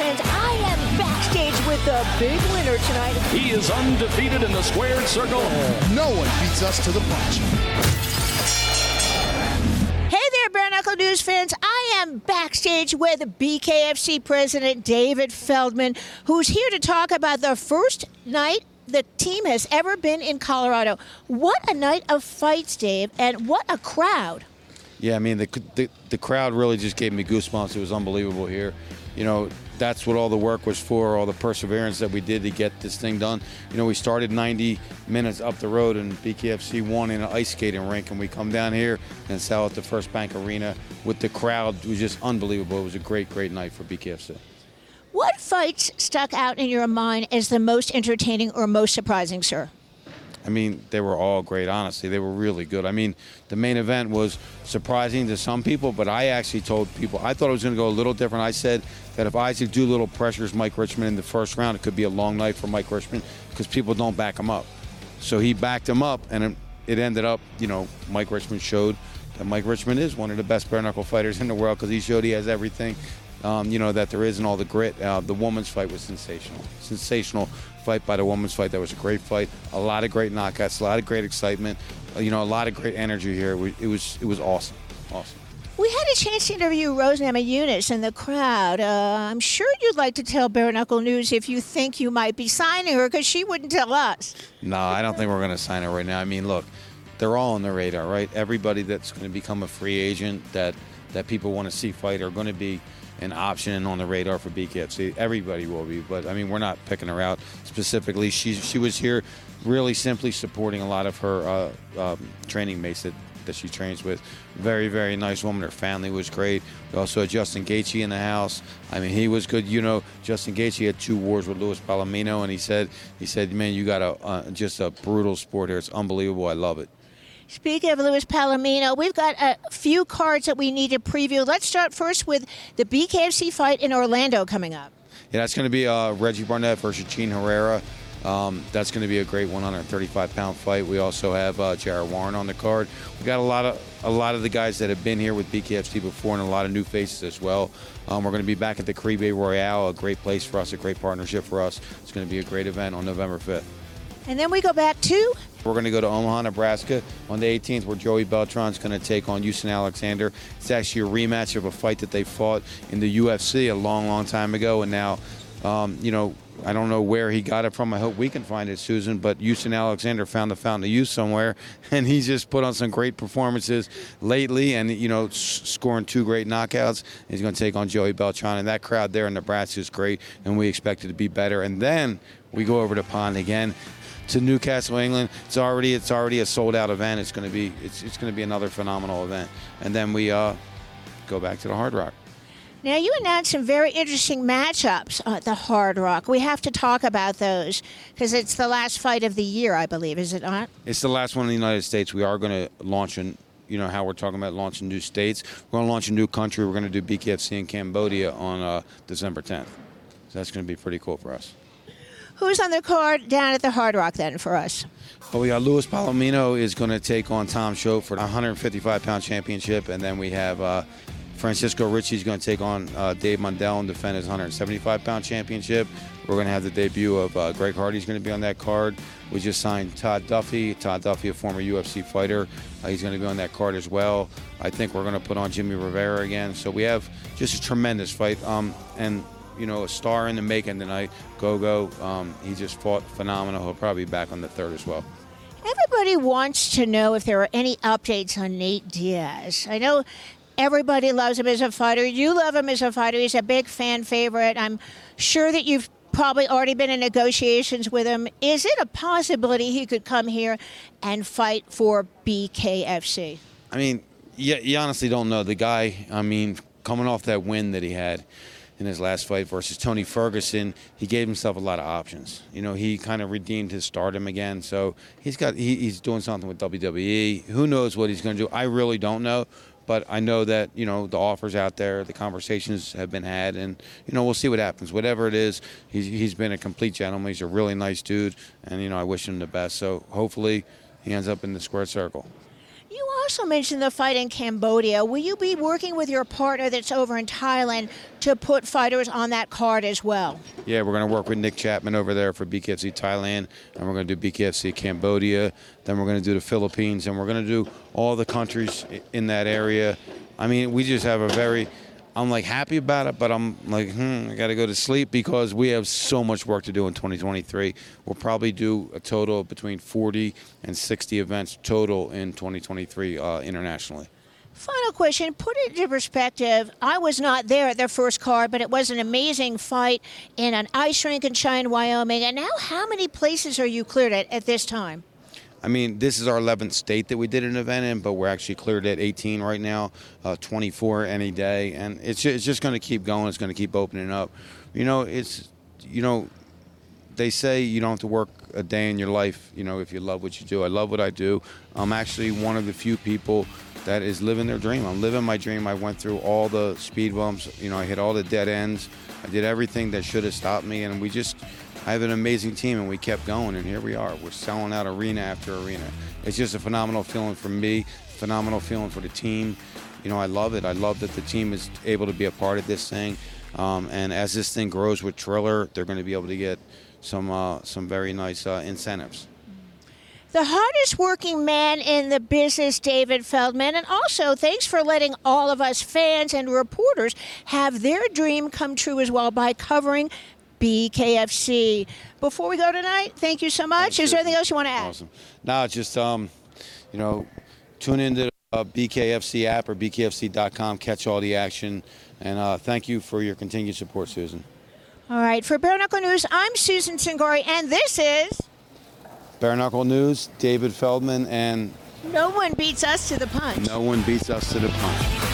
fans. I am backstage with the big winner tonight. He is undefeated in the squared circle. No one beats us to the punch. Hey there, Bare Knuckle News fans. I am backstage with BKFC President David Feldman, who's here to talk about the first night the team has ever been in Colorado. What a night of fights, Dave, and what a crowd. Yeah, I mean the, the the crowd really just gave me goosebumps. It was unbelievable here. You know, that's what all the work was for, all the perseverance that we did to get this thing done. You know, we started 90 minutes up the road in BKFC one in an ice skating rink, and we come down here and sell at the First Bank Arena with the crowd. It was just unbelievable. It was a great, great night for BKFC. What fights stuck out in your mind as the most entertaining or most surprising, sir? I mean, they were all great, honestly. They were really good. I mean, the main event was surprising to some people, but I actually told people, I thought it was going to go a little different. I said that if Isaac Doolittle pressures Mike Richman in the first round, it could be a long night for Mike Richman because people don't back him up. So he backed him up, and it, it ended up, you know, Mike Richman showed that Mike Richman is one of the best bare knuckle fighters in the world because he showed he has everything. Um, you know that there is and all the grit. Uh, the woman's fight was sensational, sensational fight by the woman's fight. That was a great fight. A lot of great knockouts, a lot of great excitement. Uh, you know, a lot of great energy here. We, it was it was awesome, awesome. We had a chance to interview Rose Namajunas in the crowd. Uh, I'm sure you'd like to tell Bare Knuckle News if you think you might be signing her, because she wouldn't tell us. No, I don't think we're going to sign her right now. I mean, look, they're all on the radar, right? Everybody that's going to become a free agent that that people want to see fight are going to be an option on the radar for BKFC. Everybody will be, but I mean, we're not picking her out specifically. She she was here really simply supporting a lot of her uh, um, training mates that, that she trains with. Very very nice woman. Her family was great. We also had Justin Gaethje in the house. I mean, he was good. You know, Justin Gaethje had two wars with Luis Palomino, and he said he said, man, you got a uh, just a brutal sport here. It's unbelievable. I love it. Speaking of Luis Palomino, we've got a few cards that we need to preview. Let's start first with the BKFC fight in Orlando coming up. Yeah, that's going to be uh, Reggie Barnett versus Geane Herrera. Um, that's going to be a great 135 pound fight. We also have uh, Jared Warren on the card. We got a lot of a lot of the guys that have been here with BKFC before, and a lot of new faces as well. Um, we're going to be back at the Caribe Royale, a great place for us, a great partnership for us. It's going to be a great event on November 5th. And then we go back to we're going to go to Omaha, Nebraska on the 18th, where Joey Beltran's going to take on Houston Alexander. It's actually a rematch of a fight that they fought in the UFC a long, long time ago, and now, um, you know, I don't know where he got it from. I hope we can find it, Susan. But Houston Alexander found the fountain of youth somewhere, and he's just put on some great performances lately, and you know, scoring two great knockouts. He's going to take on Joey Beltran, and that crowd there in Nebraska is great, and we expect it to be better. And then we go over to Pond again to Newcastle, England. It's already it's already a sold out event. It's going to be it's, it's going to be another phenomenal event. And then we uh, go back to the Hard Rock. Now, you announced some very interesting matchups at the Hard Rock. We have to talk about those because it's the last fight of the year, I believe, is it not? It's the last one in the United States. We are going to launch in, you know, how we're talking about launching new states. We're going to launch a new country. We're going to do BKFC in Cambodia on uh, December 10th. So that's going to be pretty cool for us. Who's on the card down at the Hard Rock then for us? Well, we got Luis Palomino is going to take on Tom Show for the 155 pound championship, and then we have uh, Francisco Ricci is going to take on uh, Dave Mundell and defend his 175 pound championship. We're going to have the debut of uh, Greg Hardy's going to be on that card. We just signed Todd Duffee. Todd Duffee, a former UFC fighter, uh, he's going to be on that card as well. I think we're going to put on Jimmy Rivera again. So we have just a tremendous fight. Um, and you know, a star in the making tonight. Gogo, um, he just fought phenomenal. He'll probably be back on the third as well. Everybody wants to know if there are any updates on Nate Diaz. I know everybody loves him as a fighter. You love him as a fighter. He's a big fan favorite. I'm sure that you've probably already been in negotiations with him. Is it a possibility he could come here and fight for BKFC? I mean, you, you honestly don't know. The guy, I mean, coming off that win that he had in his last fight versus Tony Ferguson, he gave himself a lot of options. You know, he kind of redeemed his stardom again. So he's got he, he's doing something with WWE. Who knows what he's going to do? I really don't know. But I know that you know the offers out there, the conversations have been had, and you know we'll see what happens. Whatever it is, he's, he's been a complete gentleman. He's a really nice dude, and you know I wish him the best. So hopefully he ends up in the square circle. Also mentioned the fight in Cambodia. Will you be working with your partner that's over in Thailand to put fighters on that card as well? Yeah, we're going to work with Nick Chapman over there for BKFC Thailand, and we're going to do BKFC Cambodia. Then we're going to do the Philippines, and we're going to do all the countries in that area. I mean, we just have a very. I'm like happy about it, but I'm like, hmm, I got to go to sleep because we have so much work to do in 2023. We'll probably do a total of between 40 and 60 events total in 2023 uh, internationally. Final question, put it into perspective. I was not there at their first card, but it was an amazing fight in an ice rink in Cheyenne, Wyoming. And now, how many places are you cleared at at this time? I mean, this is our 11th state that we did an event in, but we're actually cleared at 18 right now, uh, 24 any day, and it's ju- it's just going to keep going. It's going to keep opening up. You know, it's you know, they say you don't have to work a day in your life. You know, if you love what you do. I love what I do. I'm actually one of the few people that is living their dream. I'm living my dream. I went through all the speed bumps. You know, I hit all the dead ends. I did everything that should have stopped me, and we just. I have an amazing team, and we kept going, and here we are. We're selling out arena after arena. It's just a phenomenal feeling for me, phenomenal feeling for the team. You know, I love it. I love that the team is able to be a part of this thing. Um, and as this thing grows with Triller, they're going to be able to get some uh, some very nice uh, incentives. The hardest working man in the business, David Feldman. And also, thanks for letting all of us fans and reporters have their dream come true as well by covering BKFC. Before we go tonight, thank you so much. Is there anything else you want to add? Awesome. No, just um, you know, tune into the uh, BKFC app or BKFC.com, catch all the action, and uh, thank you for your continued support, Susan. All right, for Bare Knuckle News, I'm Susan Cingari, and this is Bare Knuckle News, David Feldman, and No One Beats Us to the Punch. no one beats us to the punch.